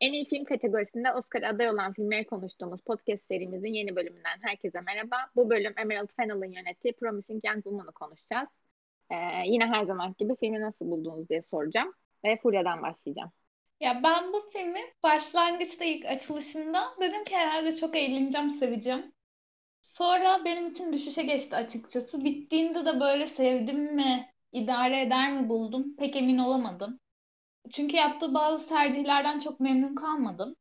En iyi film kategorisinde Oscar aday olan filmleri konuştuğumuz podcast serimizin yeni bölümünden herkese merhaba. Bu bölüm Emerald Fennell'ın yönettiği Promising Young Woman'ı konuşacağız. Ee, yine her zaman gibi filmi nasıl buldunuz diye soracağım. Ve Furya'dan başlayacağım. Ya ben bu filmi başlangıçta ilk açılışında dedim ki herhalde çok eğleneceğim, seveceğim. Sonra benim için düşüşe geçti açıkçası. Bittiğinde de böyle sevdim mi, idare eder mi buldum pek emin olamadım. Çünkü yaptığı bazı tercihlerden çok memnun kalmadım.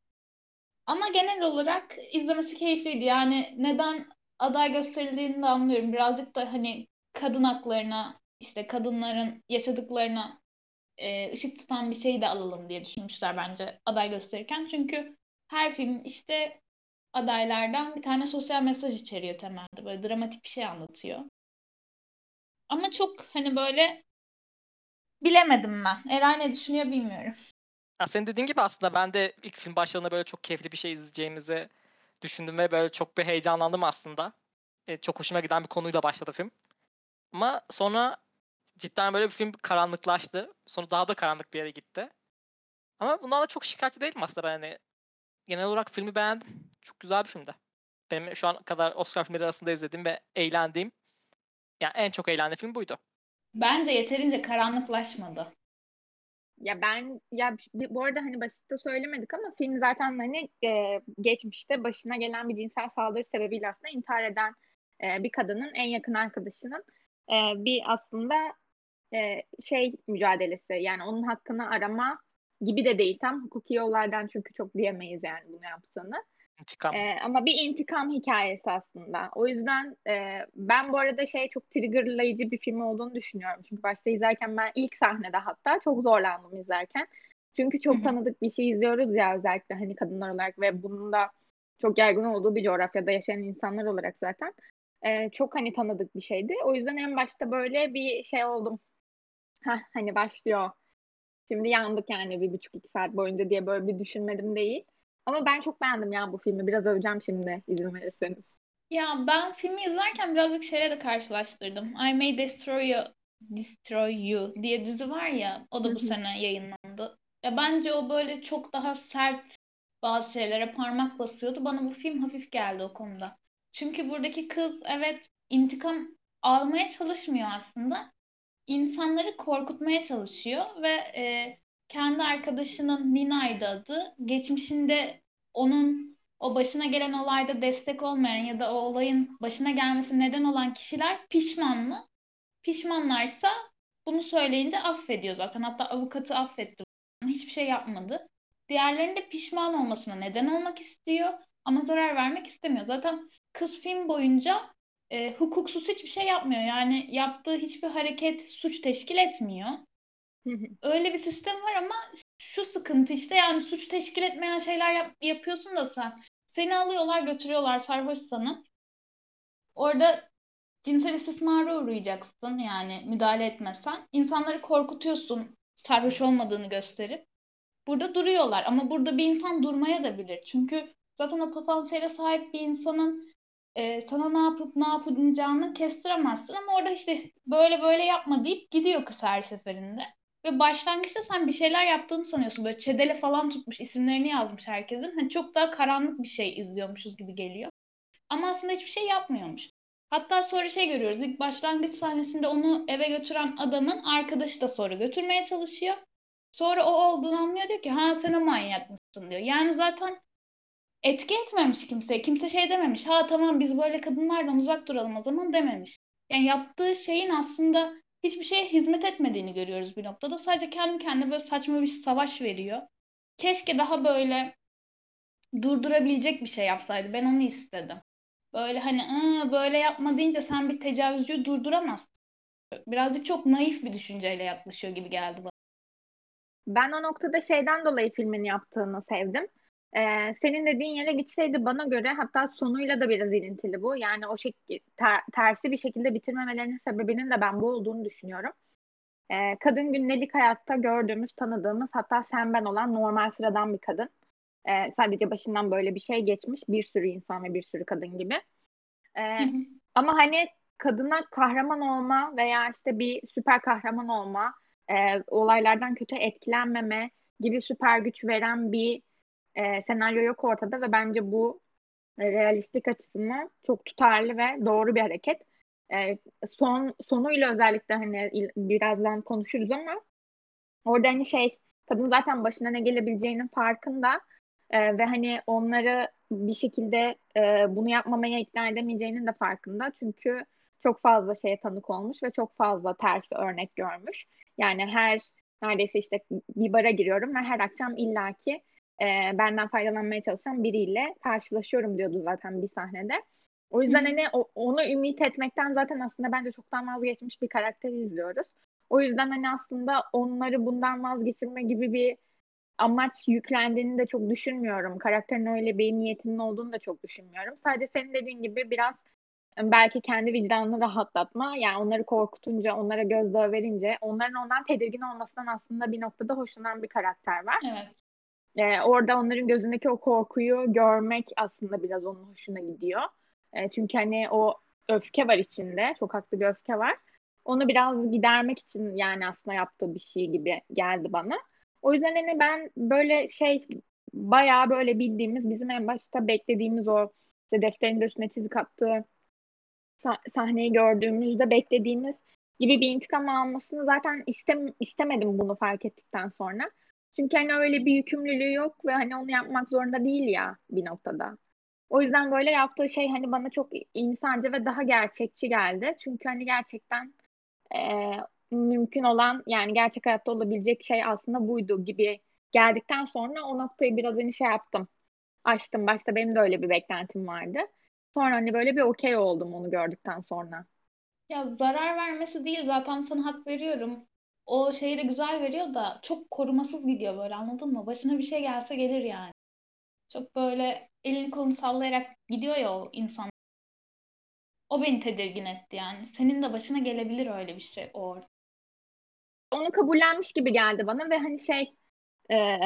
Ama genel olarak izlemesi keyifliydi. Yani neden aday gösterildiğini de anlıyorum. Birazcık da hani kadın haklarına, işte kadınların yaşadıklarına e, ışık tutan bir şey de alalım diye düşünmüşler bence aday gösterirken. Çünkü her film işte adaylardan bir tane sosyal mesaj içeriyor temelde. Böyle dramatik bir şey anlatıyor. Ama çok hani böyle bilemedim ben. Eray ne düşünüyor bilmiyorum. Ya senin dediğin gibi aslında ben de ilk film başlarında böyle çok keyifli bir şey izleyeceğimizi düşündüm ve böyle çok bir heyecanlandım aslında. E, çok hoşuma giden bir konuyla başladı film. Ama sonra cidden böyle bir film karanlıklaştı. Sonra daha da karanlık bir yere gitti. Ama bundan da çok şikayetçi değilim aslında ben hani. Genel olarak filmi beğendim. Çok güzel bir filmdi. Benim şu an kadar Oscar filmleri arasında izlediğim ve eğlendiğim yani en çok eğlendiğim film buydu. Bence yeterince karanlıklaşmadı. Ya ben ya bu arada hani başta söylemedik ama film zaten hani e, geçmişte başına gelen bir cinsel saldırı sebebiyle aslında intihar eden e, bir kadının en yakın arkadaşının e, bir aslında e, şey mücadelesi yani onun hakkını arama gibi de değil tam hukuki yollardan çünkü çok diyemeyiz yani bunu yaptığını. İntikam. Ee, ama bir intikam hikayesi aslında. O yüzden e, ben bu arada şey çok triggerlayıcı bir film olduğunu düşünüyorum. Çünkü başta izlerken ben ilk sahnede hatta çok zorlandım izlerken. Çünkü çok tanıdık bir şey izliyoruz ya özellikle hani kadınlar olarak ve bunun da çok yaygın olduğu bir coğrafyada yaşayan insanlar olarak zaten. E, çok hani tanıdık bir şeydi. O yüzden en başta böyle bir şey oldum. Heh, hani başlıyor. Şimdi yandık yani bir buçuk iki saat boyunca diye böyle bir düşünmedim değil. Ama ben çok beğendim ya bu filmi. Biraz öveceğim şimdi izin verirseniz. Ya ben filmi izlerken birazcık şeyle de karşılaştırdım. I May Destroy You, Destroy You diye dizi var ya. O da bu sene yayınlandı. Ya bence o böyle çok daha sert bazı şeylere parmak basıyordu. Bana bu film hafif geldi o konuda. Çünkü buradaki kız evet intikam almaya çalışmıyor aslında. İnsanları korkutmaya çalışıyor ve e, kendi arkadaşının Nina'ydı adı. Geçmişinde onun o başına gelen olayda destek olmayan ya da o olayın başına gelmesi neden olan kişiler pişman mı? Pişmanlarsa bunu söyleyince affediyor zaten. Hatta avukatı affetti. Hiçbir şey yapmadı. Diğerlerinin de pişman olmasına neden olmak istiyor ama zarar vermek istemiyor. Zaten kız film boyunca e, hukuksuz hiçbir şey yapmıyor. Yani yaptığı hiçbir hareket suç teşkil etmiyor. Öyle bir sistem var ama şu sıkıntı işte yani suç teşkil etmeyen şeyler yap- yapıyorsun da sen. Seni alıyorlar götürüyorlar sarhoşsanın. Orada cinsel istismara uğrayacaksın yani müdahale etmezsen. İnsanları korkutuyorsun sarhoş olmadığını gösterip. Burada duruyorlar ama burada bir insan durmaya da bilir. Çünkü zaten o potansiyele sahip bir insanın e, sana ne yapıp ne yapacağını kestiremezsin ama orada işte böyle böyle yapma deyip gidiyor kız her seferinde. Ve başlangıçta sen bir şeyler yaptığını sanıyorsun. Böyle çedele falan tutmuş, isimlerini yazmış herkesin. Hani çok daha karanlık bir şey izliyormuşuz gibi geliyor. Ama aslında hiçbir şey yapmıyormuş. Hatta sonra şey görüyoruz. İlk başlangıç sahnesinde onu eve götüren adamın arkadaşı da sonra götürmeye çalışıyor. Sonra o olduğunu anlıyor diyor ki ha sen o manyak diyor. Yani zaten etki etmemiş kimseye. Kimse şey dememiş. Ha tamam biz böyle kadınlardan uzak duralım o zaman dememiş. Yani yaptığı şeyin aslında hiçbir şeye hizmet etmediğini görüyoruz bir noktada. Sadece kendi kendine böyle saçma bir savaş veriyor. Keşke daha böyle durdurabilecek bir şey yapsaydı. Ben onu istedim. Böyle hani böyle yapma deyince sen bir tecavüzcüyü durduramazsın. Birazcık çok naif bir düşünceyle yaklaşıyor gibi geldi bana. Ben o noktada şeyden dolayı filmin yaptığını sevdim. Ee, senin dediğin yere gitseydi bana göre hatta sonuyla da biraz ilintili bu. Yani o şekilde ter, tersi bir şekilde bitirmemelerinin sebebinin de ben bu olduğunu düşünüyorum. Ee, kadın gündelik hayatta gördüğümüz, tanıdığımız hatta sen ben olan normal sıradan bir kadın. Ee, sadece başından böyle bir şey geçmiş bir sürü insan ve bir sürü kadın gibi. Ee, ama hani kadına kahraman olma veya işte bir süper kahraman olma, e, olaylardan kötü etkilenmeme gibi süper güç veren bir e, senaryo yok ortada ve bence bu e, realistik açısından çok tutarlı ve doğru bir hareket. E, son sonuyla özellikle hani birazdan konuşuruz ama orada hani şey kadın zaten başına ne gelebileceğinin farkında e, ve hani onları bir şekilde e, bunu yapmamaya ikna edemeyeceğinin de farkında. Çünkü çok fazla şeye tanık olmuş ve çok fazla tersi örnek görmüş. Yani her neredeyse işte bir bara giriyorum ve her akşam illaki e, benden faydalanmaya çalışan biriyle karşılaşıyorum diyordu zaten bir sahnede. O yüzden hani o, onu ümit etmekten zaten aslında bence çoktan vazgeçmiş bir karakter izliyoruz. O yüzden hani aslında onları bundan vazgeçirme gibi bir amaç yüklendiğini de çok düşünmüyorum. Karakterin öyle bir niyetinin olduğunu da çok düşünmüyorum. Sadece senin dediğin gibi biraz belki kendi vicdanını rahatlatma. Yani onları korkutunca, onlara gözdağı verince onların ondan tedirgin olmasından aslında bir noktada hoşlanan bir karakter var. Evet. Ee, orada onların gözündeki o korkuyu görmek aslında biraz onun hoşuna gidiyor. Ee, çünkü hani o öfke var içinde. Çok haklı bir öfke var. Onu biraz gidermek için yani aslında yaptığı bir şey gibi geldi bana. O yüzden hani ben böyle şey bayağı böyle bildiğimiz bizim en başta beklediğimiz o işte defterin de üstüne çizik attığı sahneyi gördüğümüzde beklediğimiz gibi bir intikam almasını zaten istem istemedim bunu fark ettikten sonra. Çünkü hani öyle bir yükümlülüğü yok ve hani onu yapmak zorunda değil ya bir noktada. O yüzden böyle yaptığı şey hani bana çok insancı ve daha gerçekçi geldi. Çünkü hani gerçekten e, mümkün olan yani gerçek hayatta olabilecek şey aslında buydu gibi geldikten sonra o noktayı biraz hani şey yaptım. Açtım. Başta benim de öyle bir beklentim vardı. Sonra hani böyle bir okey oldum onu gördükten sonra. Ya zarar vermesi değil zaten sana hak veriyorum. O şeyi de güzel veriyor da çok korumasız gidiyor böyle anladın mı? Başına bir şey gelse gelir yani. Çok böyle elini kolunu sallayarak gidiyor ya o insan. O beni tedirgin etti yani. Senin de başına gelebilir öyle bir şey orada. Onu kabullenmiş gibi geldi bana ve hani şey e,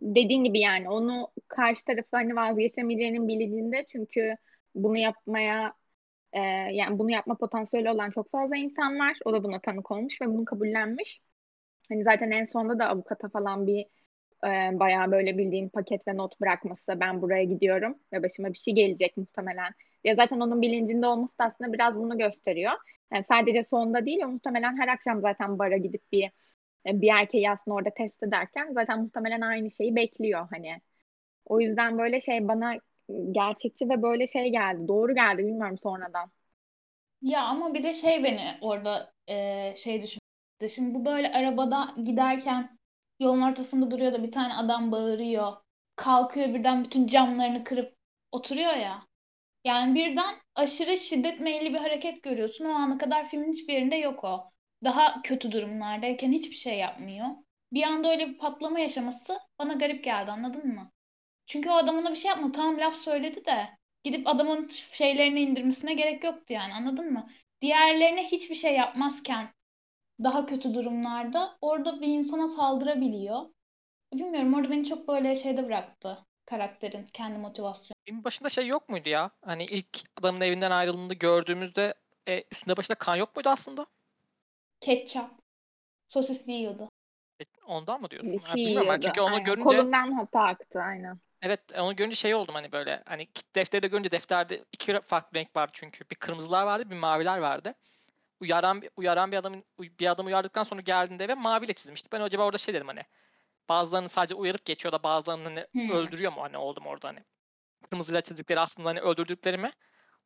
dediğin gibi yani onu karşı tarafı hani vazgeçemeyeceğinin bilincinde çünkü bunu yapmaya e, yani bunu yapma potansiyeli olan çok fazla insan var. O da buna tanık olmuş ve bunu kabullenmiş. Hani zaten en sonunda da avukata falan bir e, bayağı böyle bildiğin paket ve not bırakması ben buraya gidiyorum ve başıma bir şey gelecek muhtemelen. Ya zaten onun bilincinde olması da aslında biraz bunu gösteriyor. Yani sadece sonunda değil muhtemelen her akşam zaten bara gidip bir bir erkeği aslında orada test ederken zaten muhtemelen aynı şeyi bekliyor hani. O yüzden böyle şey bana gerçekçi ve böyle şey geldi. Doğru geldi bilmiyorum sonradan. Ya ama bir de şey beni orada e, şey düşündü. Şimdi bu böyle arabada giderken yolun ortasında duruyor da bir tane adam bağırıyor. Kalkıyor birden bütün camlarını kırıp oturuyor ya. Yani birden aşırı şiddet meyilli bir hareket görüyorsun. O ana kadar filmin hiçbir yerinde yok o. Daha kötü durumlardayken hiçbir şey yapmıyor. Bir anda öyle bir patlama yaşaması bana garip geldi anladın mı? Çünkü o adam ona bir şey yapmadı. Tamam laf söyledi de gidip adamın şeylerini indirmesine gerek yoktu yani anladın mı? Diğerlerine hiçbir şey yapmazken daha kötü durumlarda orada bir insana saldırabiliyor. Bilmiyorum orada beni çok böyle şeyde bıraktı karakterin kendi motivasyonu. Filmin başında şey yok muydu ya? Hani ilk adamın evinden ayrıldığında gördüğümüzde e, üstünde başında kan yok muydu aslında? Ketçap. Sosisli yiyordu. E, ondan mı diyorsun? Bir şey bilmiyorum ben yiyordu. çünkü onu Aynen. görünce Kolundan hatta aktı aynen. Evet onu görünce şey oldum hani böyle hani defteri de görünce defterde iki farklı renk vardı çünkü bir kırmızılar vardı bir maviler vardı. Uyaran uyaran bir adamın bir adam uyardıktan sonra geldiğinde eve maviyle çizmişti. Ben acaba orada şey dedim hani bazılarını sadece uyarıp geçiyor da bazılarını hani Hmm. öldürüyor mu hani oldum orada hani. Kırmızıyla çizdikleri aslında hani öldürdükleri mi?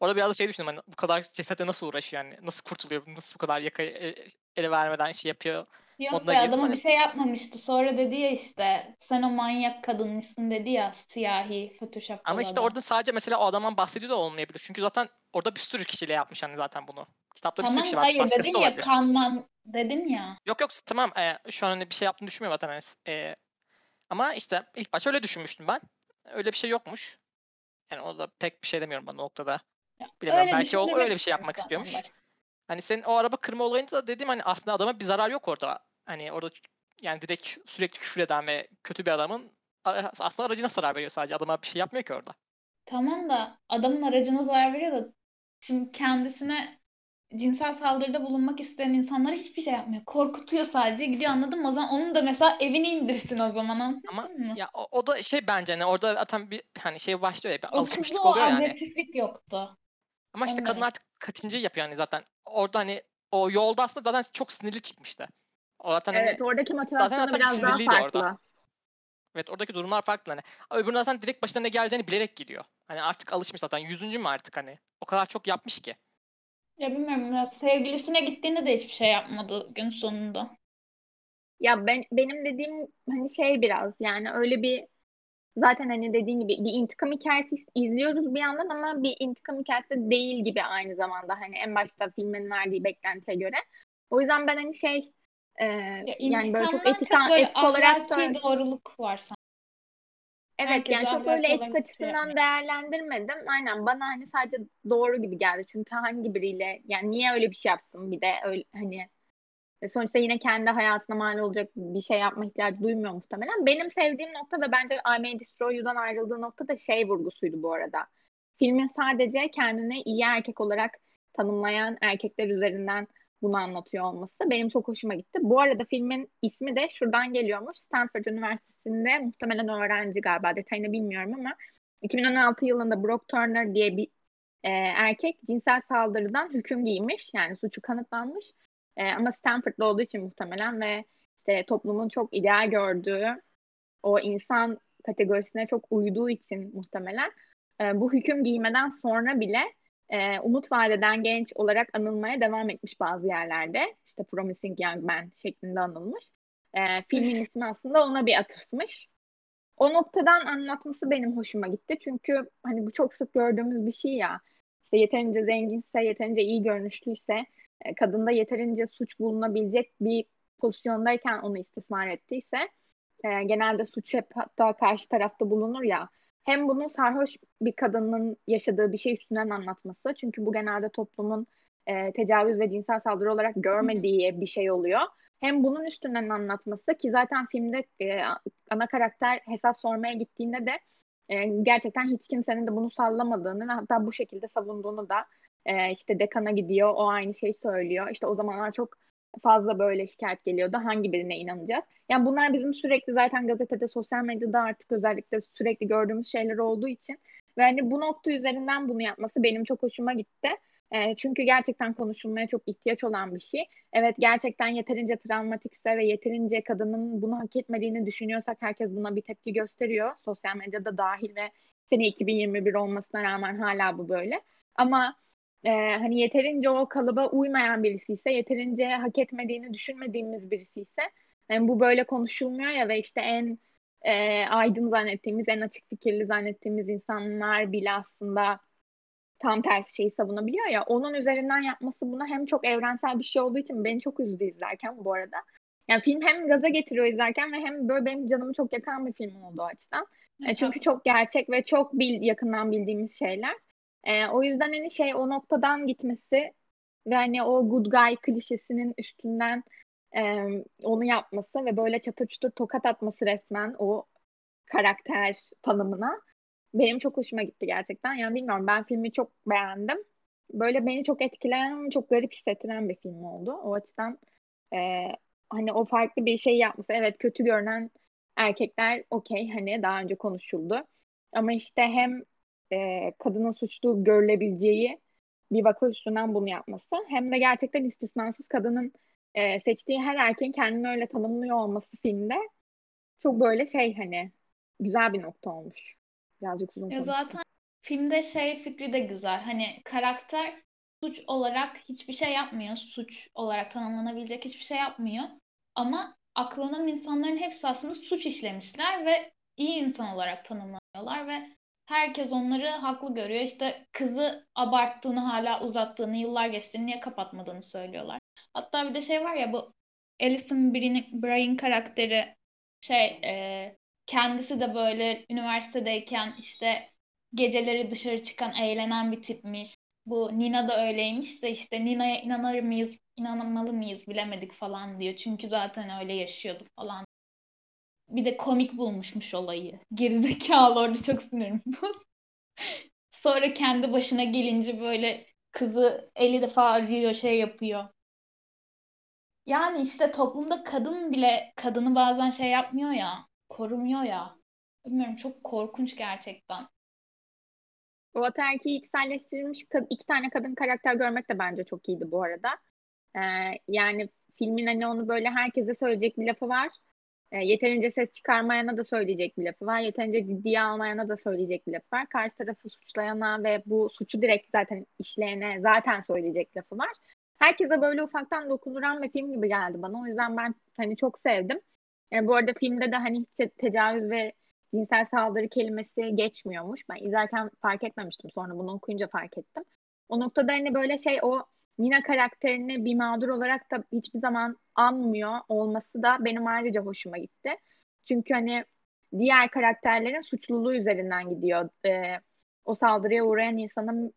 Orada biraz da şey düşündüm hani bu kadar cesetle nasıl uğraşıyor yani nasıl kurtuluyor nasıl bu kadar yakayı e- ele vermeden şey yapıyor. Yok be adama hani. bir şey yapmamıştı. Sonra dedi ya işte sen o manyak kadınmışsın dedi ya siyahi photoshop'ta Ama işte adam. orada sadece mesela o adamdan bahsediyor da olmayabilir. Çünkü zaten orada bir sürü kişiyle yapmış hani zaten bunu. Kitapta bir sürü Tamam kişi var. hayır Başkası dedin da ya kanman dedin ya. Yok yok tamam e, şu an hani bir şey yaptığını düşünmüyorum zaten. hani, e, ama işte ilk başta öyle düşünmüştüm ben. Öyle bir şey yokmuş. Yani o da pek bir şey demiyorum ben o noktada. Bilemiyorum. öyle Belki o öyle bir şey yapmak istiyormuş. başta. Hani senin o araba kırma olayında da dedim hani aslında adama bir zarar yok orada. Hani orada yani direkt sürekli küfür eden ve kötü bir adamın aslında aracına zarar veriyor sadece. Adama bir şey yapmıyor ki orada. Tamam da adamın aracına zarar veriyor da şimdi kendisine cinsel saldırıda bulunmak isteyen insanlara hiçbir şey yapmıyor. Korkutuyor sadece. Gidiyor anladın mı? O zaman onun da mesela evini indirsin o zaman anladın Ama mı? ya o, o da şey bence hani orada zaten bir hani şey başlıyor ya bir O alışmışlık o oluyor yani. agresiflik yoktu. Ama işte kadın artık kaçıncı yapıyor yani zaten. Orada hani o yolda aslında zaten çok sinirli çıkmıştı. O zaten hani Evet oradaki motivasyonu zaten biraz daha sinirliydi farklı. orada. evet oradaki durumlar farklı hani. Ama öbürünün zaten direkt başına ne geleceğini bilerek gidiyor. Hani artık alışmış zaten. Yüzüncü mü artık hani? O kadar çok yapmış ki. Ya bilmiyorum ya sevgilisine gittiğinde de hiçbir şey yapmadı gün sonunda. Ya ben benim dediğim hani şey biraz yani öyle bir zaten hani dediğin gibi bir intikam hikayesi izliyoruz bir yandan ama bir intikam hikayesi değil gibi aynı zamanda hani en başta filmin verdiği beklentiye göre. O yüzden ben hani şey e, Ya yani böyle çok etik, çok böyle etik olarak da doğruluk var sanki. Evet Herkes yani çok öyle etik şey açısından yapmıyor. değerlendirmedim. Aynen bana hani sadece doğru gibi geldi. Çünkü hangi biriyle yani niye öyle bir şey yapsın bir de öyle hani sonuçta yine kendi hayatına mal olacak bir şey yapma ihtiyacı duymuyor muhtemelen. Benim sevdiğim nokta ve bence I May Destroy You'dan ayrıldığı nokta da şey vurgusuydu bu arada. Filmin sadece kendini iyi erkek olarak tanımlayan erkekler üzerinden bunu anlatıyor olması benim çok hoşuma gitti. Bu arada filmin ismi de şuradan geliyormuş. Stanford Üniversitesi'nde muhtemelen öğrenci galiba detayını bilmiyorum ama 2016 yılında Brock Turner diye bir e, erkek cinsel saldırıdan hüküm giymiş. Yani suçu kanıtlanmış. E, ama Stanford'da olduğu için muhtemelen ve işte toplumun çok ideal gördüğü o insan kategorisine çok uyduğu için muhtemelen e, bu hüküm giymeden sonra bile e, umut vadeden genç olarak anılmaya devam etmiş bazı yerlerde. İşte Promising Young Man şeklinde anılmış. E, filmin ismi aslında ona bir atıfmış. O noktadan anlatması benim hoşuma gitti. Çünkü hani bu çok sık gördüğümüz bir şey ya. İşte yeterince zenginse, yeterince iyi görünüşlüyse, kadında yeterince suç bulunabilecek bir pozisyondayken onu istismar ettiyse e, genelde suç hep hatta karşı tarafta bulunur ya. Hem bunun sarhoş bir kadının yaşadığı bir şey üstünden anlatması. Çünkü bu genelde toplumun e, tecavüz ve cinsel saldırı olarak görmediği bir şey oluyor. Hem bunun üstünden anlatması ki zaten filmde e, ana karakter hesap sormaya gittiğinde de e, gerçekten hiç kimsenin de bunu sallamadığını ve hatta bu şekilde savunduğunu da e, işte dekana gidiyor o aynı şeyi söylüyor. İşte o zamanlar çok fazla böyle şikayet geliyordu. Hangi birine inanacağız? Yani bunlar bizim sürekli zaten gazetede, sosyal medyada artık özellikle sürekli gördüğümüz şeyler olduğu için ve hani bu nokta üzerinden bunu yapması benim çok hoşuma gitti. E, çünkü gerçekten konuşulmaya çok ihtiyaç olan bir şey. Evet gerçekten yeterince travmatikse ve yeterince kadının bunu hak etmediğini düşünüyorsak herkes buna bir tepki gösteriyor. Sosyal medyada dahil ve sene 2021 olmasına rağmen hala bu böyle. Ama e, hani yeterince o kalıba uymayan birisi ise, yeterince hak etmediğini düşünmediğimiz birisi ise yani bu böyle konuşulmuyor ya ve işte en e, aydın zannettiğimiz, en açık fikirli zannettiğimiz insanlar bile aslında tam tersi şeyi savunabiliyor ya. Onun üzerinden yapması buna hem çok evrensel bir şey olduğu için beni çok üzdü izlerken bu arada. Yani film hem gaza getiriyor izlerken ve hem böyle benim canımı çok yakan bir film oldu o açıdan. E, çünkü çok gerçek ve çok bil, yakından bildiğimiz şeyler. E, o yüzden hani şey o noktadan gitmesi ve hani o good guy klişesinin üstünden e, onu yapması ve böyle çatır çutur tokat atması resmen o karakter tanımına benim çok hoşuma gitti gerçekten. Yani bilmiyorum ben filmi çok beğendim. Böyle beni çok etkileyen, çok garip hissettiren bir film oldu. O açıdan e, hani o farklı bir şey yapması. Evet kötü görünen erkekler okey hani daha önce konuşuldu. Ama işte hem e, kadının suçlu görülebileceği bir vaka üstünden bunu yapması hem de gerçekten istisnasız kadının e, seçtiği her erkeğin kendini öyle tanımlıyor olması filmde çok böyle şey hani güzel bir nokta olmuş. Birazcık uzun Ya zaten filmde şey fikri de güzel. Hani karakter suç olarak hiçbir şey yapmıyor. Suç olarak tanımlanabilecek hiçbir şey yapmıyor. Ama aklanan insanların hepsi aslında suç işlemişler ve iyi insan olarak tanımlanıyorlar ve herkes onları haklı görüyor. İşte kızı abarttığını, hala uzattığını, yıllar geçtiğini niye kapatmadığını söylüyorlar. Hatta bir de şey var ya bu Alison Bryan karakteri şey e, kendisi de böyle üniversitedeyken işte geceleri dışarı çıkan, eğlenen bir tipmiş. Bu Nina da öyleymiş de işte Nina'ya inanır mıyız, inanmalı mıyız bilemedik falan diyor. Çünkü zaten öyle yaşıyordu falan. Bir de komik bulmuşmuş olayı. Gerizekalı orada çok sinirim. Sonra kendi başına gelince böyle kızı 50 defa arıyor şey yapıyor. Yani işte toplumda kadın bile kadını bazen şey yapmıyor ya, korumuyor ya. Bilmiyorum çok korkunç gerçekten. O ataerkiyi içselleştirilmiş iki tane kadın karakter görmek de bence çok iyiydi bu arada. Ee, yani filmin hani onu böyle herkese söyleyecek bir lafı var. E, yeterince ses çıkarmayana da söyleyecek bir lafı var. Yeterince ciddiye almayana da söyleyecek bir lafı var. Karşı tarafı suçlayana ve bu suçu direkt zaten işleyene zaten söyleyecek lafı var. Herkese böyle ufaktan dokunuran bir film gibi geldi bana. O yüzden ben hani çok sevdim. E, bu arada filmde de hani hiç tecavüz ve cinsel saldırı kelimesi geçmiyormuş. Ben izlerken fark etmemiştim. Sonra bunu okuyunca fark ettim. O noktada hani böyle şey o Nina karakterini bir mağdur olarak da hiçbir zaman anmıyor olması da benim ayrıca hoşuma gitti. Çünkü hani diğer karakterlerin suçluluğu üzerinden gidiyor. E, o saldırıya uğrayan insanın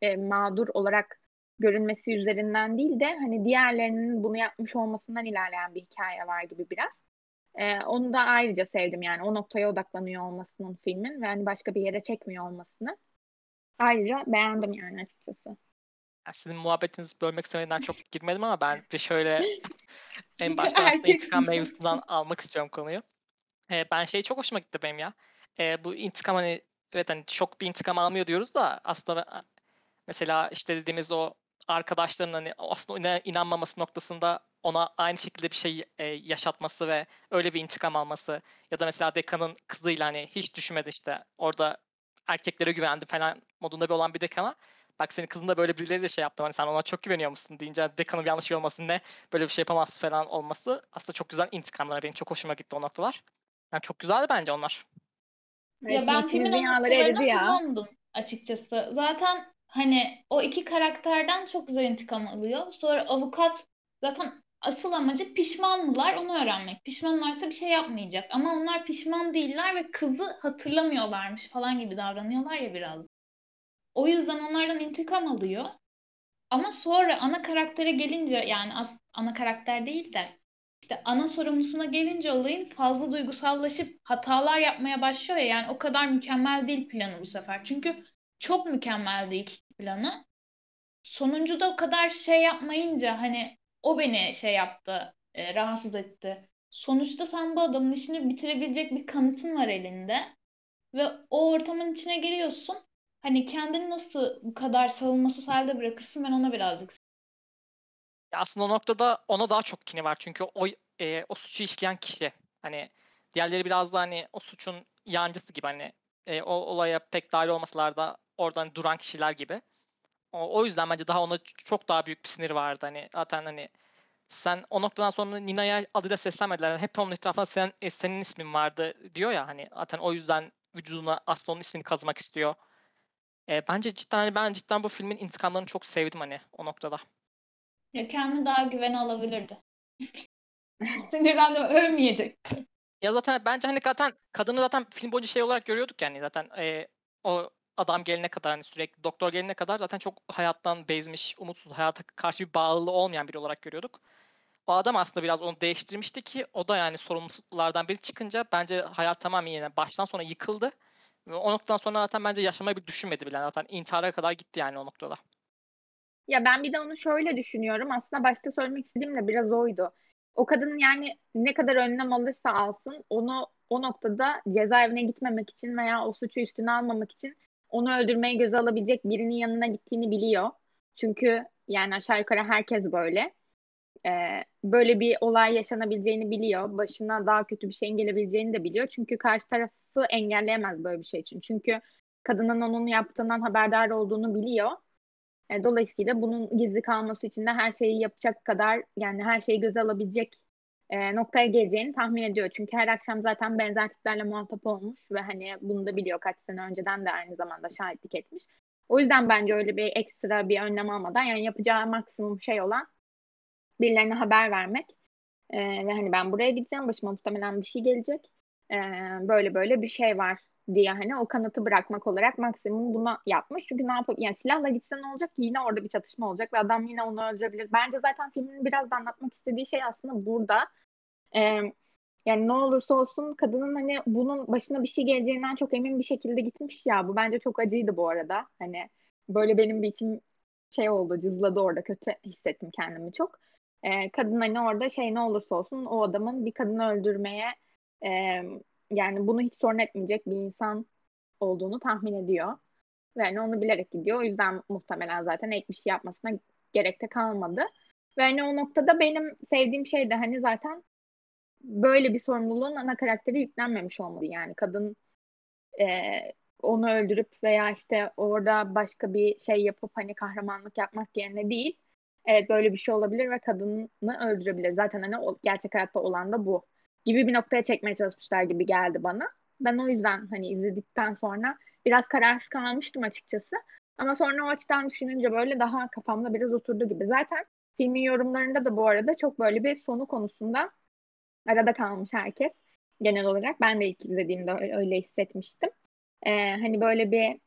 e, mağdur olarak görünmesi üzerinden değil de hani diğerlerinin bunu yapmış olmasından ilerleyen bir hikaye var gibi biraz. E, onu da ayrıca sevdim yani o noktaya odaklanıyor olmasının filmin ve hani başka bir yere çekmiyor olmasını. Ayrıca beğendim yani açıkçası. Yani sizin muhabbetinizi bölmek istemediğinden çok girmedim ama ben de şöyle en başta aslında intikam mevzusundan almak istiyorum konuyu. Ee, ben şey çok hoşuma gitti benim ya. Ee, bu intikam hani evet hani çok bir intikam almıyor diyoruz da aslında mesela işte dediğimiz o arkadaşların hani aslında inanmaması noktasında ona aynı şekilde bir şey e, yaşatması ve öyle bir intikam alması ya da mesela dekanın kızıyla hani hiç düşünmedi işte orada erkeklere güvendi falan modunda bir olan bir dekana bak senin kızın da böyle birileri de şey yaptı hani sen ona çok güveniyor musun deyince dekanın bir yanlış şey olmasın ne böyle bir şey yapamazsın falan olması aslında çok güzel intikamlar benim çok hoşuma gitti o noktalar. Yani çok güzeldi bence onlar. Evet, ya ben filmin noktalarına kullandım açıkçası. Zaten hani o iki karakterden çok güzel intikam alıyor. Sonra avukat zaten asıl amacı pişman mılar onu öğrenmek. Pişmanlarsa bir şey yapmayacak. Ama onlar pişman değiller ve kızı hatırlamıyorlarmış falan gibi davranıyorlar ya biraz. O yüzden onlardan intikam alıyor. Ama sonra ana karaktere gelince yani as ana karakter değil de işte ana sorumlusuna gelince olayın fazla duygusallaşıp hatalar yapmaya başlıyor ya yani o kadar mükemmel değil planı bu sefer. Çünkü çok mükemmel değil planı. Sonuncuda o kadar şey yapmayınca hani o beni şey yaptı, e, rahatsız etti. Sonuçta sen bu adamın işini bitirebilecek bir kanıtın var elinde ve o ortamın içine giriyorsun Hani kendini nasıl bu kadar savunmasız halde bırakırsın ben ona birazcık aslında o noktada ona daha çok kini var. Çünkü o e, o suçu işleyen kişi. Hani diğerleri biraz da hani o suçun yancısı gibi hani e, o olaya pek dahil olmasalar da oradan duran kişiler gibi. O, o yüzden bence daha ona çok daha büyük bir sinir vardı. Hani zaten hani sen o noktadan sonra Nina'ya adıyla seslenmediler. Hep onun etrafında sen, e, senin ismin vardı diyor ya hani zaten o yüzden vücuduna aslında onun ismini kazımak istiyor. E, bence cidden hani ben cidden bu filmin intikamlarını çok sevdim hani o noktada. Ya kendi daha güven alabilirdi. Sinirlendim ölmeyecek. Ya zaten bence hani zaten kadını zaten film boyunca şey olarak görüyorduk yani zaten e, o adam gelene kadar hani sürekli doktor gelene kadar zaten çok hayattan bezmiş, umutsuz, hayata karşı bir bağlılığı olmayan biri olarak görüyorduk. O adam aslında biraz onu değiştirmişti ki o da yani sorumluluklardan biri çıkınca bence hayat tamamen yine baştan sona yıkıldı. O noktadan sonra zaten bence yaşamayı bir düşünmedi bile. Zaten intihara kadar gitti yani o noktada. Ya ben bir de onu şöyle düşünüyorum. Aslında başta söylemek istediğim de biraz oydu. O kadın yani ne kadar önlem alırsa alsın onu o noktada cezaevine gitmemek için veya o suçu üstüne almamak için onu öldürmeye göze alabilecek birinin yanına gittiğini biliyor. Çünkü yani aşağı yukarı herkes böyle. Ee, böyle bir olay yaşanabileceğini biliyor. Başına daha kötü bir şeyin gelebileceğini de biliyor. Çünkü karşı tarafı engelleyemez böyle bir şey için. Çünkü kadının onun yaptığından haberdar olduğunu biliyor. E, dolayısıyla bunun gizli kalması için de her şeyi yapacak kadar yani her şeyi göze alabilecek e, noktaya geleceğini tahmin ediyor. Çünkü her akşam zaten benzer tiplerle muhatap olmuş ve hani bunu da biliyor kaç sene önceden de aynı zamanda şahitlik etmiş. O yüzden bence öyle bir ekstra bir önlem almadan yani yapacağı maksimum şey olan birilerine haber vermek e, ve hani ben buraya gideceğim başıma muhtemelen bir şey gelecek e, böyle böyle bir şey var diye hani o kanıtı bırakmak olarak maksimum bunu yapmış. Çünkü ne yapıp yani silahla gitse ne olacak yine orada bir çatışma olacak ve adam yine onu öldürebilir. Bence zaten filmin biraz da anlatmak istediği şey aslında burada. Ee, yani ne olursa olsun kadının hani bunun başına bir şey geleceğinden çok emin bir şekilde gitmiş ya. Bu bence çok acıydı bu arada. Hani böyle benim bir içim şey oldu, cızladı orada. Kötü hissettim kendimi çok. E, kadın hani orada şey ne olursa olsun o adamın bir kadını öldürmeye e, yani bunu hiç sorun etmeyecek bir insan olduğunu tahmin ediyor. Ve hani onu bilerek gidiyor. O yüzden muhtemelen zaten ek bir şey yapmasına gerek de kalmadı. Ve hani o noktada benim sevdiğim şey de hani zaten böyle bir sorumluluğun ana karakteri yüklenmemiş olmalı. Yani kadın e, onu öldürüp veya işte orada başka bir şey yapıp hani kahramanlık yapmak yerine değil. Evet böyle bir şey olabilir ve kadını öldürebilir. Zaten hani o, gerçek hayatta olan da bu gibi bir noktaya çekmeye çalışmışlar gibi geldi bana. Ben o yüzden hani izledikten sonra biraz kararsız kalmıştım açıkçası. Ama sonra o açıdan düşününce böyle daha kafamda biraz oturdu gibi. Zaten filmin yorumlarında da bu arada çok böyle bir sonu konusunda arada kalmış herkes genel olarak. Ben de ilk izlediğimde öyle, hissetmiştim. Ee, hani böyle bir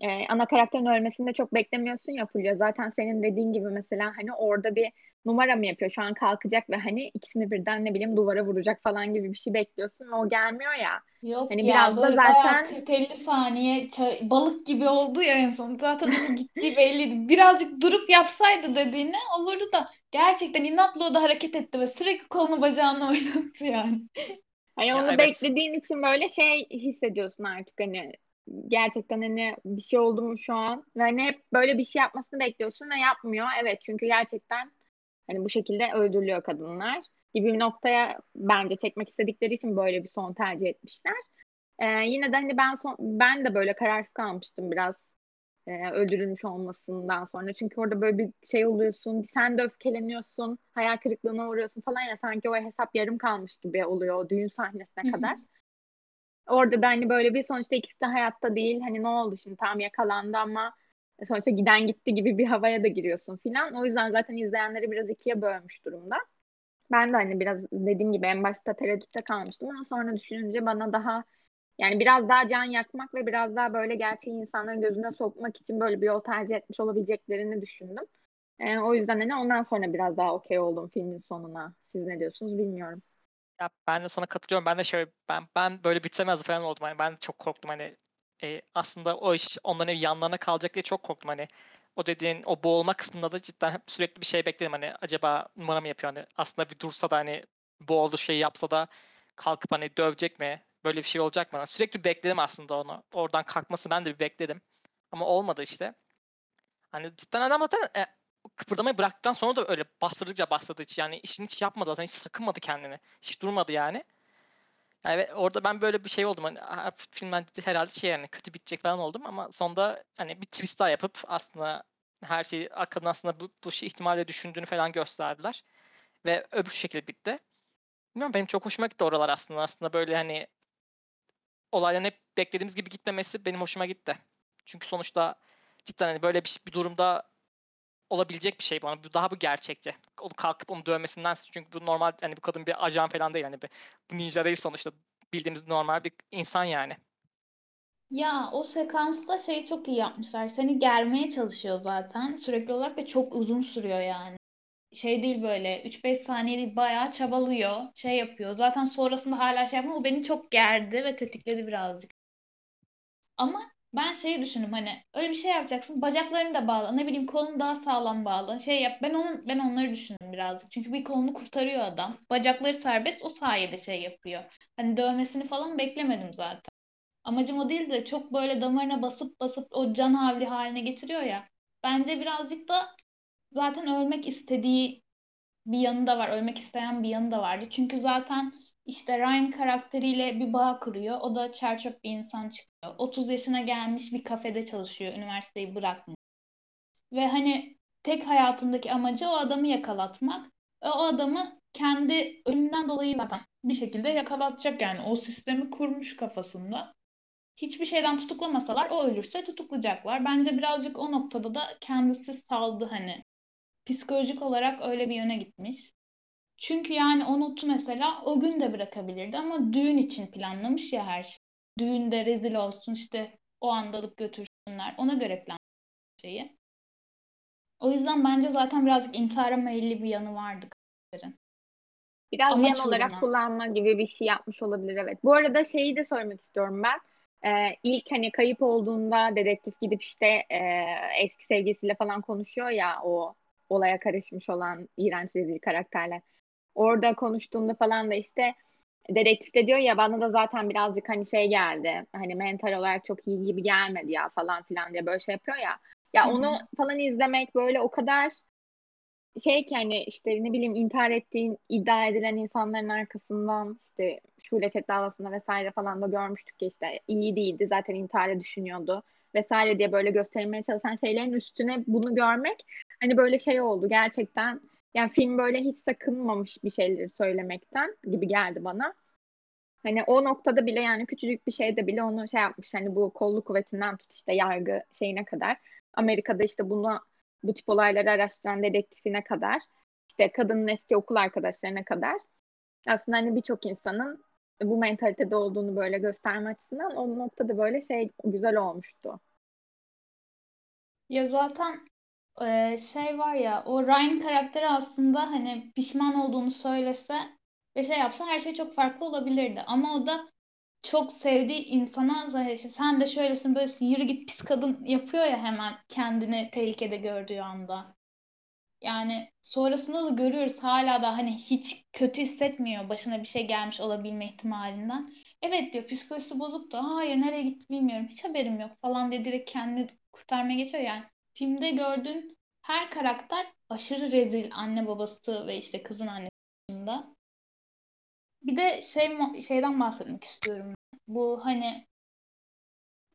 e, ana karakterin ölmesini de çok beklemiyorsun ya Fulya. Zaten senin dediğin gibi mesela hani orada bir numara mı yapıyor? Şu an kalkacak ve hani ikisini birden ne bileyim duvara vuracak falan gibi bir şey bekliyorsun ve o gelmiyor ya. Yok Hani ya biraz da zaten 40-50 saniye ça- balık gibi oldu ya en son. Zaten onun gittiği belliydi. Birazcık durup yapsaydı dediğini olurdu da gerçekten inatla o da hareket etti ve sürekli kolunu bacağını oynattı yani. hani Ya onu evet. beklediğin için böyle şey hissediyorsun artık hani gerçekten hani bir şey oldu mu şu an ve hani hep böyle bir şey yapmasını bekliyorsun ve yapmıyor. Evet çünkü gerçekten hani bu şekilde öldürülüyor kadınlar gibi bir noktaya bence çekmek istedikleri için böyle bir son tercih etmişler. Ee, yine de hani ben son, ben de böyle kararsız kalmıştım biraz e, öldürülmüş olmasından sonra. Çünkü orada böyle bir şey oluyorsun, sen de öfkeleniyorsun, hayal kırıklığına uğruyorsun falan ya sanki o hesap yarım kalmış gibi oluyor o düğün sahnesine kadar. Orada da hani böyle bir sonuçta ikisi de hayatta değil. Hani ne oldu şimdi tam yakalandı ama sonuçta giden gitti gibi bir havaya da giriyorsun filan. O yüzden zaten izleyenleri biraz ikiye bölmüş durumda. Ben de hani biraz dediğim gibi en başta tereddütte kalmıştım ama sonra düşününce bana daha yani biraz daha can yakmak ve biraz daha böyle gerçeği insanların gözüne sokmak için böyle bir yol tercih etmiş olabileceklerini düşündüm. Ee, o yüzden hani ondan sonra biraz daha okey oldum filmin sonuna. Siz ne diyorsunuz bilmiyorum. Ya ben de sana katılıyorum. Ben de şöyle ben ben böyle bitemez falan oldum. Hani ben çok korktum hani e, aslında o iş onların yanlarına kalacak diye çok korktum hani. O dediğin o boğulma kısmında da cidden hep sürekli bir şey bekledim hani acaba numara mı yapıyor hani aslında bir dursa da hani boğuldu şey yapsa da kalkıp hani dövecek mi? Böyle bir şey olacak mı? Sürekli bekledim aslında onu. Oradan kalkması ben de bir bekledim. Ama olmadı işte. Hani cidden adam zaten e, kıpırdamayı bıraktıktan sonra da öyle bastırdıkça bastırdı hiç. Yani işini hiç yapmadı zaten. Hiç sakınmadı kendini. Hiç durmadı yani. Yani orada ben böyle bir şey oldum. Hani ha, film ben herhalde şey yani kötü bitecek falan oldum ama sonunda hani bir twist daha yapıp aslında her şeyi kadın aslında bu, bu şey ihtimalle düşündüğünü falan gösterdiler. Ve öbür şekilde bitti. Bilmiyorum benim çok hoşuma gitti oralar aslında. Aslında böyle hani olayların hep beklediğimiz gibi gitmemesi benim hoşuma gitti. Çünkü sonuçta cidden hani böyle bir, bir durumda olabilecek bir şey bana. Bu daha bu gerçekçi. Onu kalkıp onu dövmesinden çünkü bu normal hani bu kadın bir ajan falan değil hani bir bu ninja değil sonuçta bildiğimiz normal bir insan yani. Ya o sekansta şey çok iyi yapmışlar. Seni germeye çalışıyor zaten sürekli olarak ve çok uzun sürüyor yani. Şey değil böyle 3-5 saniye değil bayağı çabalıyor. Şey yapıyor. Zaten sonrasında hala şey yapıyor. O beni çok gerdi ve tetikledi birazcık. Ama ben şeyi düşündüm hani öyle bir şey yapacaksın bacaklarını da bağla ne bileyim kolunu daha sağlam bağla şey yap. Ben onun ben onları düşündüm birazcık. Çünkü bir kolunu kurtarıyor adam. Bacakları serbest o sayede şey yapıyor. Hani dövmesini falan beklemedim zaten. Amacım o değil de çok böyle damarına basıp basıp o can havli haline getiriyor ya. Bence birazcık da zaten ölmek istediği bir yanı da var ölmek isteyen bir yanı da vardı. Çünkü zaten işte Ryan karakteriyle bir bağ kuruyor. O da çerçöp bir insan çıkıyor. 30 yaşına gelmiş bir kafede çalışıyor. Üniversiteyi bırakmış. Ve hani tek hayatındaki amacı o adamı yakalatmak. O adamı kendi ölümünden dolayı zaten bir şekilde yakalatacak yani. O sistemi kurmuş kafasında. Hiçbir şeyden tutuklamasalar o ölürse tutuklayacaklar. Bence birazcık o noktada da kendisi saldı hani. Psikolojik olarak öyle bir yöne gitmiş. Çünkü yani o notu mesela o gün de bırakabilirdi ama düğün için planlamış ya her şey. Düğünde rezil olsun işte o anda alıp götürsünler. Ona göre planlamış şeyi. O yüzden bence zaten birazcık intihara meyilli bir yanı vardı karakterin. Biraz Amaç yan olarak uğruna. kullanma gibi bir şey yapmış olabilir evet. Bu arada şeyi de söylemek istiyorum ben. e, ilk hani kayıp olduğunda dedektif gidip işte e, eski sevgilisiyle falan konuşuyor ya o olaya karışmış olan iğrenç rezil karakterle. Orada konuştuğunda falan da işte dedektif de diyor ya bana da zaten birazcık hani şey geldi. Hani mental olarak çok iyi gibi gelmedi ya falan filan diye böyle şey yapıyor ya. Ya onu falan izlemek böyle o kadar şey ki hani işte ne bileyim intihar ettiğin iddia edilen insanların arkasından işte Şule Çet davasında vesaire falan da görmüştük ki işte iyi değildi zaten intiharı düşünüyordu vesaire diye böyle gösterilmeye çalışan şeylerin üstüne bunu görmek hani böyle şey oldu gerçekten yani film böyle hiç sakınmamış bir şeyleri söylemekten gibi geldi bana. Hani o noktada bile yani küçücük bir şeyde bile onu şey yapmış hani bu kolluk kuvvetinden tut işte yargı şeyine kadar Amerika'da işte bunu bu tip olayları araştıran dedektifine kadar işte kadının eski okul arkadaşlarına kadar aslında hani birçok insanın bu mentalitede olduğunu böyle gösterme açısından o noktada böyle şey güzel olmuştu. Ya zaten şey var ya o Ryan karakteri aslında hani pişman olduğunu söylese ve şey yapsa her şey çok farklı olabilirdi. Ama o da çok sevdiği insana Zahir sen de şöylesin böylesin yürü git pis kadın yapıyor ya hemen kendini tehlikede gördüğü anda. Yani sonrasında da görüyoruz hala da hani hiç kötü hissetmiyor başına bir şey gelmiş olabilme ihtimalinden. Evet diyor psikolojisi bozuk da hayır nereye gitti bilmiyorum hiç haberim yok falan diye direkt kendini kurtarmaya geçiyor yani. Filmde gördüğün her karakter aşırı rezil anne babası ve işte kızın annesi Bir de şey şeyden bahsetmek istiyorum. Bu hani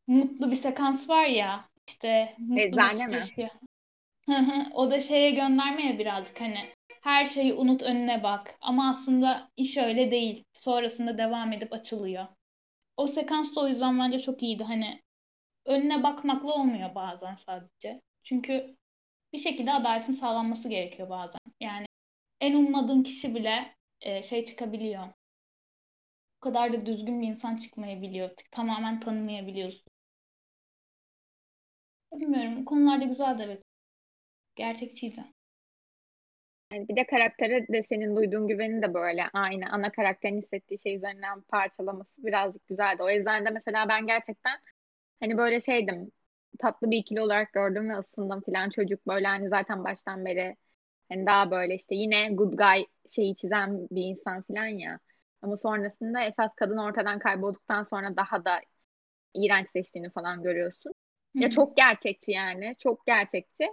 mutlu bir sekans var ya işte mutlu Eczane mi? o da şeye göndermeye birazcık hani her şeyi unut önüne bak. Ama aslında iş öyle değil. Sonrasında devam edip açılıyor. O sekans da o yüzden bence çok iyiydi. Hani önüne bakmakla olmuyor bazen sadece. Çünkü bir şekilde adaletin sağlanması gerekiyor bazen. Yani en ummadığın kişi bile e, şey çıkabiliyor. O kadar da düzgün bir insan çıkmayabiliyor. Tamamen tanımayabiliyorsun. Bilmiyorum. Konularda güzel de evet. Gerçekçiydi. Yani bir de karaktere de senin duyduğun güveni de böyle aynı ana karakterin hissettiği şey üzerinden parçalaması birazcık güzeldi. O yüzden de mesela ben gerçekten hani böyle şeydim tatlı bir ikili olarak gördüm ve ısındım falan çocuk böyle hani zaten baştan beri hani daha böyle işte yine good guy şeyi çizen bir insan falan ya. Ama sonrasında esas kadın ortadan kaybolduktan sonra daha da iğrençleştiğini falan görüyorsun. Ya çok gerçekçi yani. Çok gerçekçi.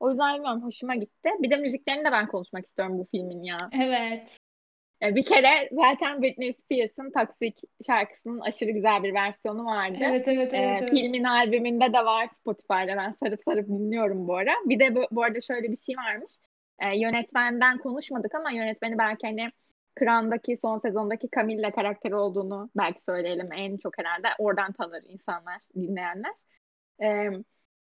O yüzden bilmiyorum hoşuma gitti. Bir de müziklerini de ben konuşmak istiyorum bu filmin ya. Evet. Bir kere zaten Britney Spears'ın Toxic şarkısının aşırı güzel bir versiyonu vardı. Evet evet evet. Ee, evet. Filmin albümünde de var Spotify'da ben sarıp sarıp dinliyorum bu ara. Bir de bu, bu arada şöyle bir şey varmış. Ee, yönetmenden konuşmadık ama yönetmeni belki hani Crown'daki son sezondaki Camilla karakteri olduğunu belki söyleyelim en çok herhalde. Oradan tanır insanlar, dinleyenler. Ee,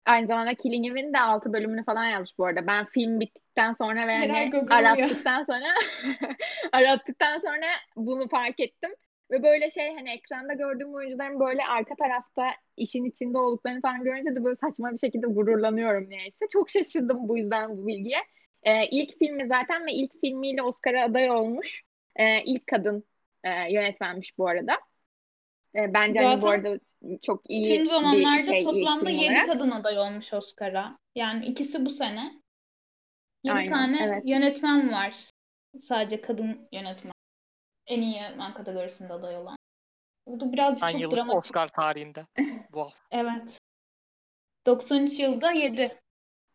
Aynı zamanda Killing Eve'in de 6 bölümünü falan yazmış bu arada. Ben film bittikten sonra ve hani arattıktan sonra arattıktan sonra bunu fark ettim. Ve böyle şey hani ekranda gördüğüm oyuncuların böyle arka tarafta işin içinde olduklarını falan görünce de böyle saçma bir şekilde gururlanıyorum niyeyse. Çok şaşırdım bu yüzden bu bilgiye. Ee, ilk filmi zaten ve ilk filmiyle Oscar'a aday olmuş. Ee, ilk kadın e, yönetmenmiş bu arada. Ee, bence zaten... hani bu arada çok iyi Tüm zamanlarda bir şey, toplamda 7 kadın aday olmuş Oscar'a. Yani ikisi bu sene. 7 Aynen, tane evet. yönetmen var. Sadece kadın yönetmen. En iyi yönetmen kategorisinde aday olan. Bu birazcık ben çok dramatik. Oscar tarihinde. wow. evet. 93 yılda 7.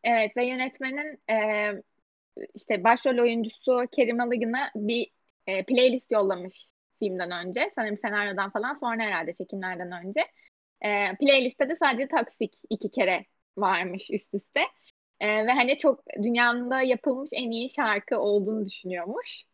Evet ve yönetmenin e, işte başrol oyuncusu Kerim Alıgın'a bir e, playlist yollamış filmden önce. Sanırım senaryodan falan sonra herhalde çekimlerden önce. E, playlistte de sadece Toxic iki kere varmış üst üste. E, ve hani çok dünyada yapılmış en iyi şarkı olduğunu düşünüyormuş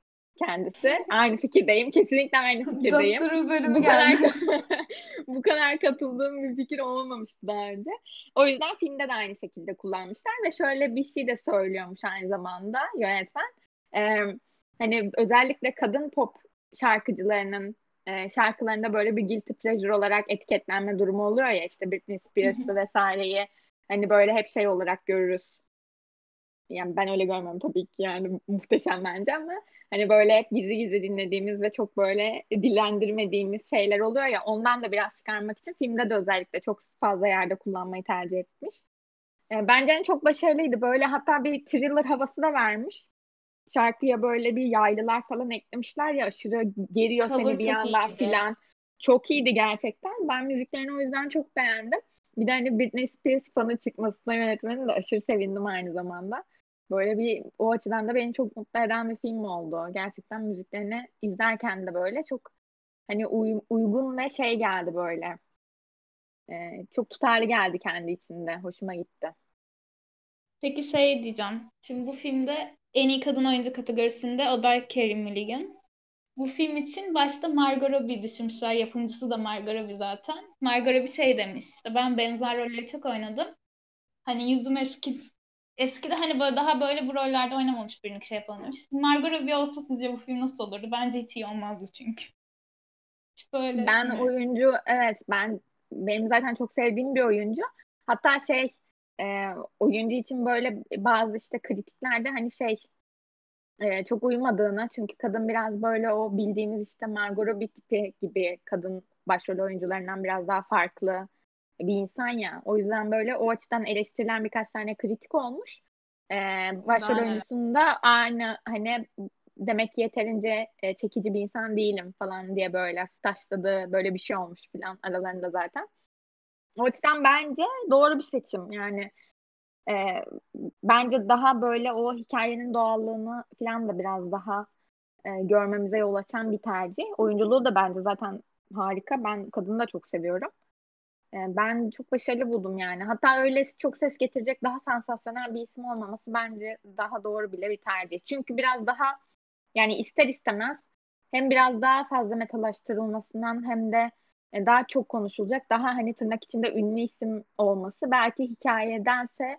kendisi. Aynı fikirdeyim. Kesinlikle aynı fikirdeyim. Doktoru bölümü bu geldi. kadar bu kadar katıldığım bir fikir olmamıştı daha önce. O yüzden filmde de aynı şekilde kullanmışlar ve şöyle bir şey de söylüyormuş aynı zamanda yönetmen. Ee, hani özellikle kadın pop şarkıcılarının e, şarkılarında böyle bir guilty pleasure olarak etiketlenme durumu oluyor ya işte Britney Spears'ı vesaireyi hani böyle hep şey olarak görürüz. yani ben öyle görmüyorum tabii ki yani muhteşem bence ama hani böyle hep gizli gizli dinlediğimiz ve çok böyle dillendirmediğimiz şeyler oluyor ya ondan da biraz çıkarmak için filmde de özellikle çok fazla yerde kullanmayı tercih etmiş. E, bence hani çok başarılıydı. Böyle hatta bir thriller havası da vermiş. Şarkıya böyle bir yaylılar falan eklemişler ya aşırı geriyor Cover seni bir yandan filan. Çok iyiydi gerçekten. Ben müziklerini o yüzden çok beğendim. Bir de hani Britney Spears fanı çıkmasına yönetmenin de aşırı sevindim aynı zamanda. Böyle bir o açıdan da beni çok mutlu eden bir film oldu. Gerçekten müziklerini izlerken de böyle çok hani uy- uygun ve şey geldi böyle. Ee, çok tutarlı geldi kendi içinde. Hoşuma gitti. Peki şey diyeceğim. Şimdi bu filmde en iyi kadın oyuncu kategorisinde aday Carey Mulligan. Bu film için başta Margot Robbie düşünmüşler. Yapımcısı da Margot Robbie zaten. Margot Robbie şey demiş. ben benzer rolleri çok oynadım. Hani yüzüm eski eskide hani böyle daha böyle bu rollerde oynamamış birini şey yapalım demiş. Margot Robbie olsa sizce bu film nasıl olurdu? Bence hiç iyi olmazdı çünkü. Hiç böyle Ben hani- oyuncu evet ben benim zaten çok sevdiğim bir oyuncu. Hatta şey e, oyuncu için böyle bazı işte kritiklerde hani şey e, çok uymadığını çünkü kadın biraz böyle o bildiğimiz işte Margot Robbie tipi gibi kadın başrol oyuncularından biraz daha farklı bir insan ya. O yüzden böyle o açıdan eleştirilen birkaç tane kritik olmuş. E, başrol Ben- oyuncusunda aynı hani demek ki yeterince e, çekici bir insan değilim falan diye böyle taşladığı böyle bir şey olmuş falan aralarında zaten. O açıdan bence doğru bir seçim yani e, bence daha böyle o hikayenin doğallığını falan da biraz daha e, görmemize yol açan bir tercih. Oyunculuğu da bence zaten harika. Ben kadını da çok seviyorum. E, ben çok başarılı buldum yani. Hatta öyle çok ses getirecek daha sansasyonel bir isim olmaması bence daha doğru bile bir tercih. Çünkü biraz daha yani ister istemez hem biraz daha fazla metalaştırılmasından hem de daha çok konuşulacak, daha hani tırnak içinde ünlü isim olması belki hikayedense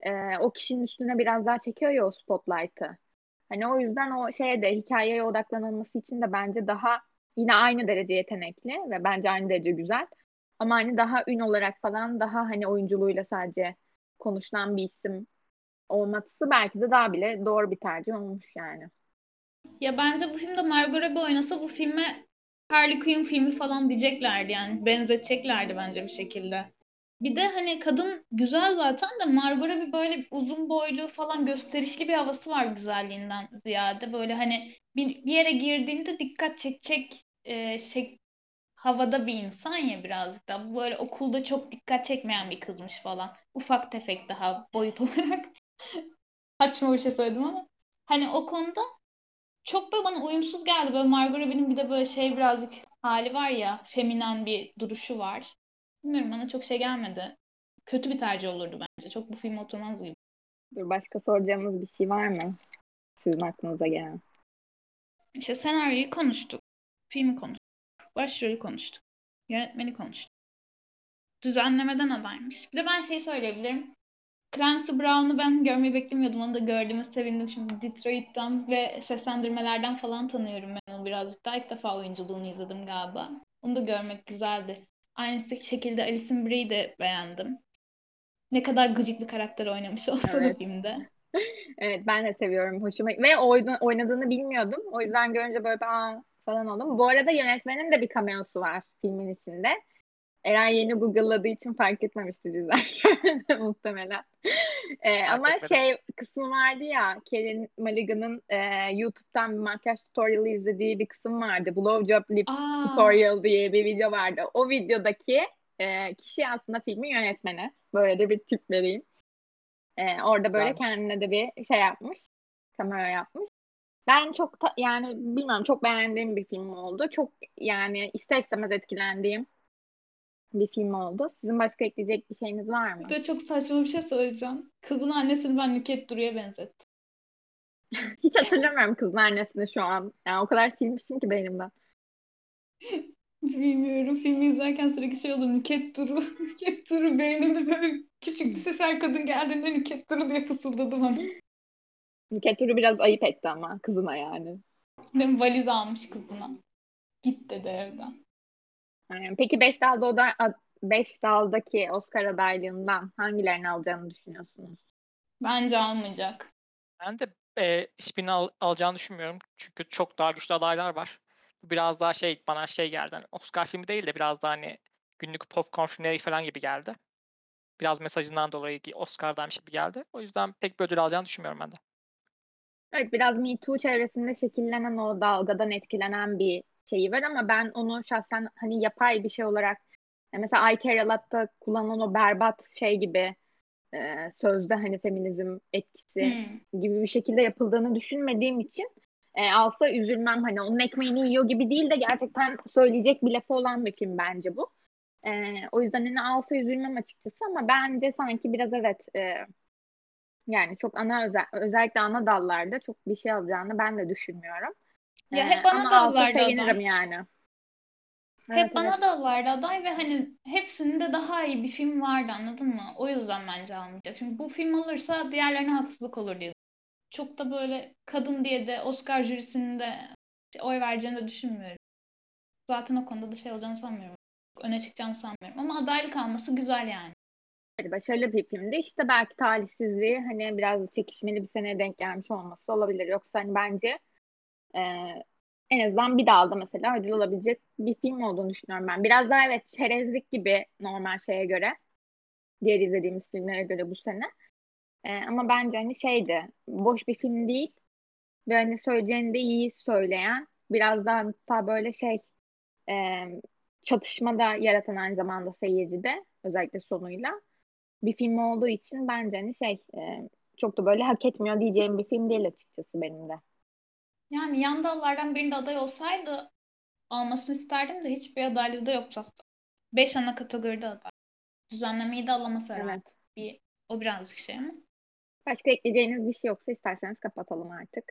e, o kişinin üstüne biraz daha çekiyor ya o spotlight'ı. Hani o yüzden o şeye de hikayeye odaklanılması için de bence daha yine aynı derece yetenekli ve bence aynı derece güzel. Ama hani daha ün olarak falan daha hani oyunculuğuyla sadece konuşulan bir isim olması belki de daha bile doğru bir tercih olmuş yani. Ya bence bu filmde Margot Robbie oynasa bu filme Harley Quinn filmi falan diyeceklerdi yani. Benzeteceklerdi bence bir şekilde. Bir de hani kadın güzel zaten de Margot Robbie böyle uzun boylu falan gösterişli bir havası var güzelliğinden ziyade. Böyle hani bir, bir yere girdiğinde dikkat çekecek e, şey havada bir insan ya birazcık da. Böyle okulda çok dikkat çekmeyen bir kızmış falan. Ufak tefek daha boyut olarak. Saçma bir şey söyledim ama. Hani o konuda çok böyle bana uyumsuz geldi. Böyle Margot Robbie'nin bir de böyle şey birazcık hali var ya, feminen bir duruşu var. Bilmiyorum bana çok şey gelmedi. Kötü bir tercih olurdu bence. Çok bu film oturmaz gibi. Dur başka soracağımız bir şey var mı? Sizin aklınıza gelen. İşte senaryoyu konuştuk. Filmi konuştuk. Başrolü konuştuk. Yönetmeni konuştuk. Düzenlemeden adaymış. Bir de ben şey söyleyebilirim. Clancy Brown'u ben görmeyi beklemiyordum. Onu da gördüğüme sevindim. Şimdi Detroit'ten ve seslendirmelerden falan tanıyorum ben onu birazcık daha. İlk defa oyunculuğunu izledim galiba. Onu da görmek güzeldi. Aynı şekilde Alison Brie'yi de beğendim. Ne kadar gıcık bir karakter oynamış olsa da Evet. filmde. Evet ben de seviyorum. Hoşuma ve oyna- oynadığını bilmiyordum. O yüzden görünce böyle aa falan oldum. Bu arada yönetmenin de bir cameo'su var filmin içinde. Eren yeni Google'ladığı için fark etmemiştir izlerken muhtemelen. Ee, ama etmedim. şey kısmı vardı ya Karen Mulligan'ın e, YouTube'dan bir makyaj tutorial'ı izlediği bir kısım vardı. Blowjob Lip Aa, Tutorial diye bir video vardı. O videodaki e, kişi aslında filmin yönetmeni. Böyle de bir tip vereyim. E, orada böyle Güzelmiş. kendine de bir şey yapmış. Kamera yapmış. Ben çok ta- yani bilmiyorum çok beğendiğim bir film oldu. Çok yani ister istemez etkilendiğim bir film oldu. Sizin başka ekleyecek bir şeyiniz var mı? de çok saçma bir şey söyleyeceğim. Kızın annesini ben Nüket Duru'ya benzettim. Hiç hatırlamıyorum kızın annesini şu an. Yani o kadar silmişim ki beynimden. Bilmiyorum. Filmi izlerken sürekli şey oldu. Nüket Duru. Nüket Duru beynimde böyle küçük bir ses her kadın geldiğinde Nüket Duru diye fısıldadı bana. Nükhet Duru biraz ayıp etti ama kızına yani. Valiz almış kızına. Git dedi evden. Peki 5 dalda o da 5 daldaki Oscar adaylığından hangilerini alacağını düşünüyorsunuz? Bence almayacak. Ben de e, hiçbirini al, alacağını düşünmüyorum. Çünkü çok daha güçlü adaylar var. Bu biraz daha şey bana şey geldi. Hani Oscar filmi değil de biraz daha hani günlük popcorn filmleri falan gibi geldi. Biraz mesajından dolayı Oscar'dan gibi geldi. O yüzden pek bir ödül alacağını düşünmüyorum ben de. Evet biraz Me Too çevresinde şekillenen o dalgadan etkilenen bir şeyi var ama ben onu şahsen hani yapay bir şey olarak mesela I Care A Lot'ta kullanılan o berbat şey gibi e, sözde hani feminizm etkisi hmm. gibi bir şekilde yapıldığını düşünmediğim için e, alsa üzülmem hani onun ekmeğini yiyor gibi değil de gerçekten söyleyecek bir lafı olan bir film bence bu. E, o yüzden hani alsa üzülmem açıkçası ama bence sanki biraz evet e, yani çok ana özel, özellikle ana dallarda çok bir şey alacağını ben de düşünmüyorum. Ya hep ana dallarda sevinirim aday. yani. Hep evet, ana evet. aday ve hani hepsinde daha iyi bir film vardı anladın mı? O yüzden bence almayacak. Çünkü bu film alırsa diğerlerine haksızlık olur diye. Çok da böyle kadın diye de Oscar jürisinde oy vereceğini de düşünmüyorum. Zaten o konuda da şey olacağını sanmıyorum. Öne çıkacağını sanmıyorum. Ama adaylık alması güzel yani. Başarılı bir filmdi. İşte belki talihsizliği hani biraz çekişmeli bir seneye denk gelmiş olması olabilir. Yoksa hani bence e, en azından bir dalda mesela ödül alabilecek bir film olduğunu düşünüyorum ben. Biraz daha evet çerezlik gibi normal şeye göre. Diğer izlediğimiz filmlere göre bu sene. E, ama bence hani şeydi boş bir film değil. Ve hani söyleyeceğini de iyi söyleyen biraz daha hatta böyle şey e, çatışma da yaratan aynı zamanda seyircide özellikle sonuyla bir film olduğu için bence hani şey e, çok da böyle hak etmiyor diyeceğim bir film değil açıkçası benim de. Yani yan dallardan birinde aday olsaydı almasını isterdim de hiçbir adaylığı da yoktu aslında. Beş ana kategoride aday. Düzenlemeyi de alamasa evet. Bir, o birazcık şey ama. Başka ekleyeceğiniz bir şey yoksa isterseniz kapatalım artık.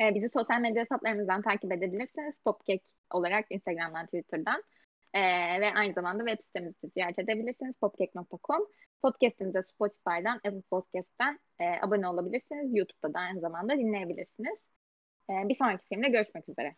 Ee, bizi sosyal medya hesaplarımızdan takip edebilirsiniz. Popkek olarak Instagram'dan, Twitter'dan. Ee, ve aynı zamanda web sitemizi ziyaret edebilirsiniz. popkek.com. Podcast'imize Spotify'dan, Apple Podcast'ten e, abone olabilirsiniz. YouTube'da da aynı zamanda dinleyebilirsiniz. E, bir sonraki filmde görüşmek üzere.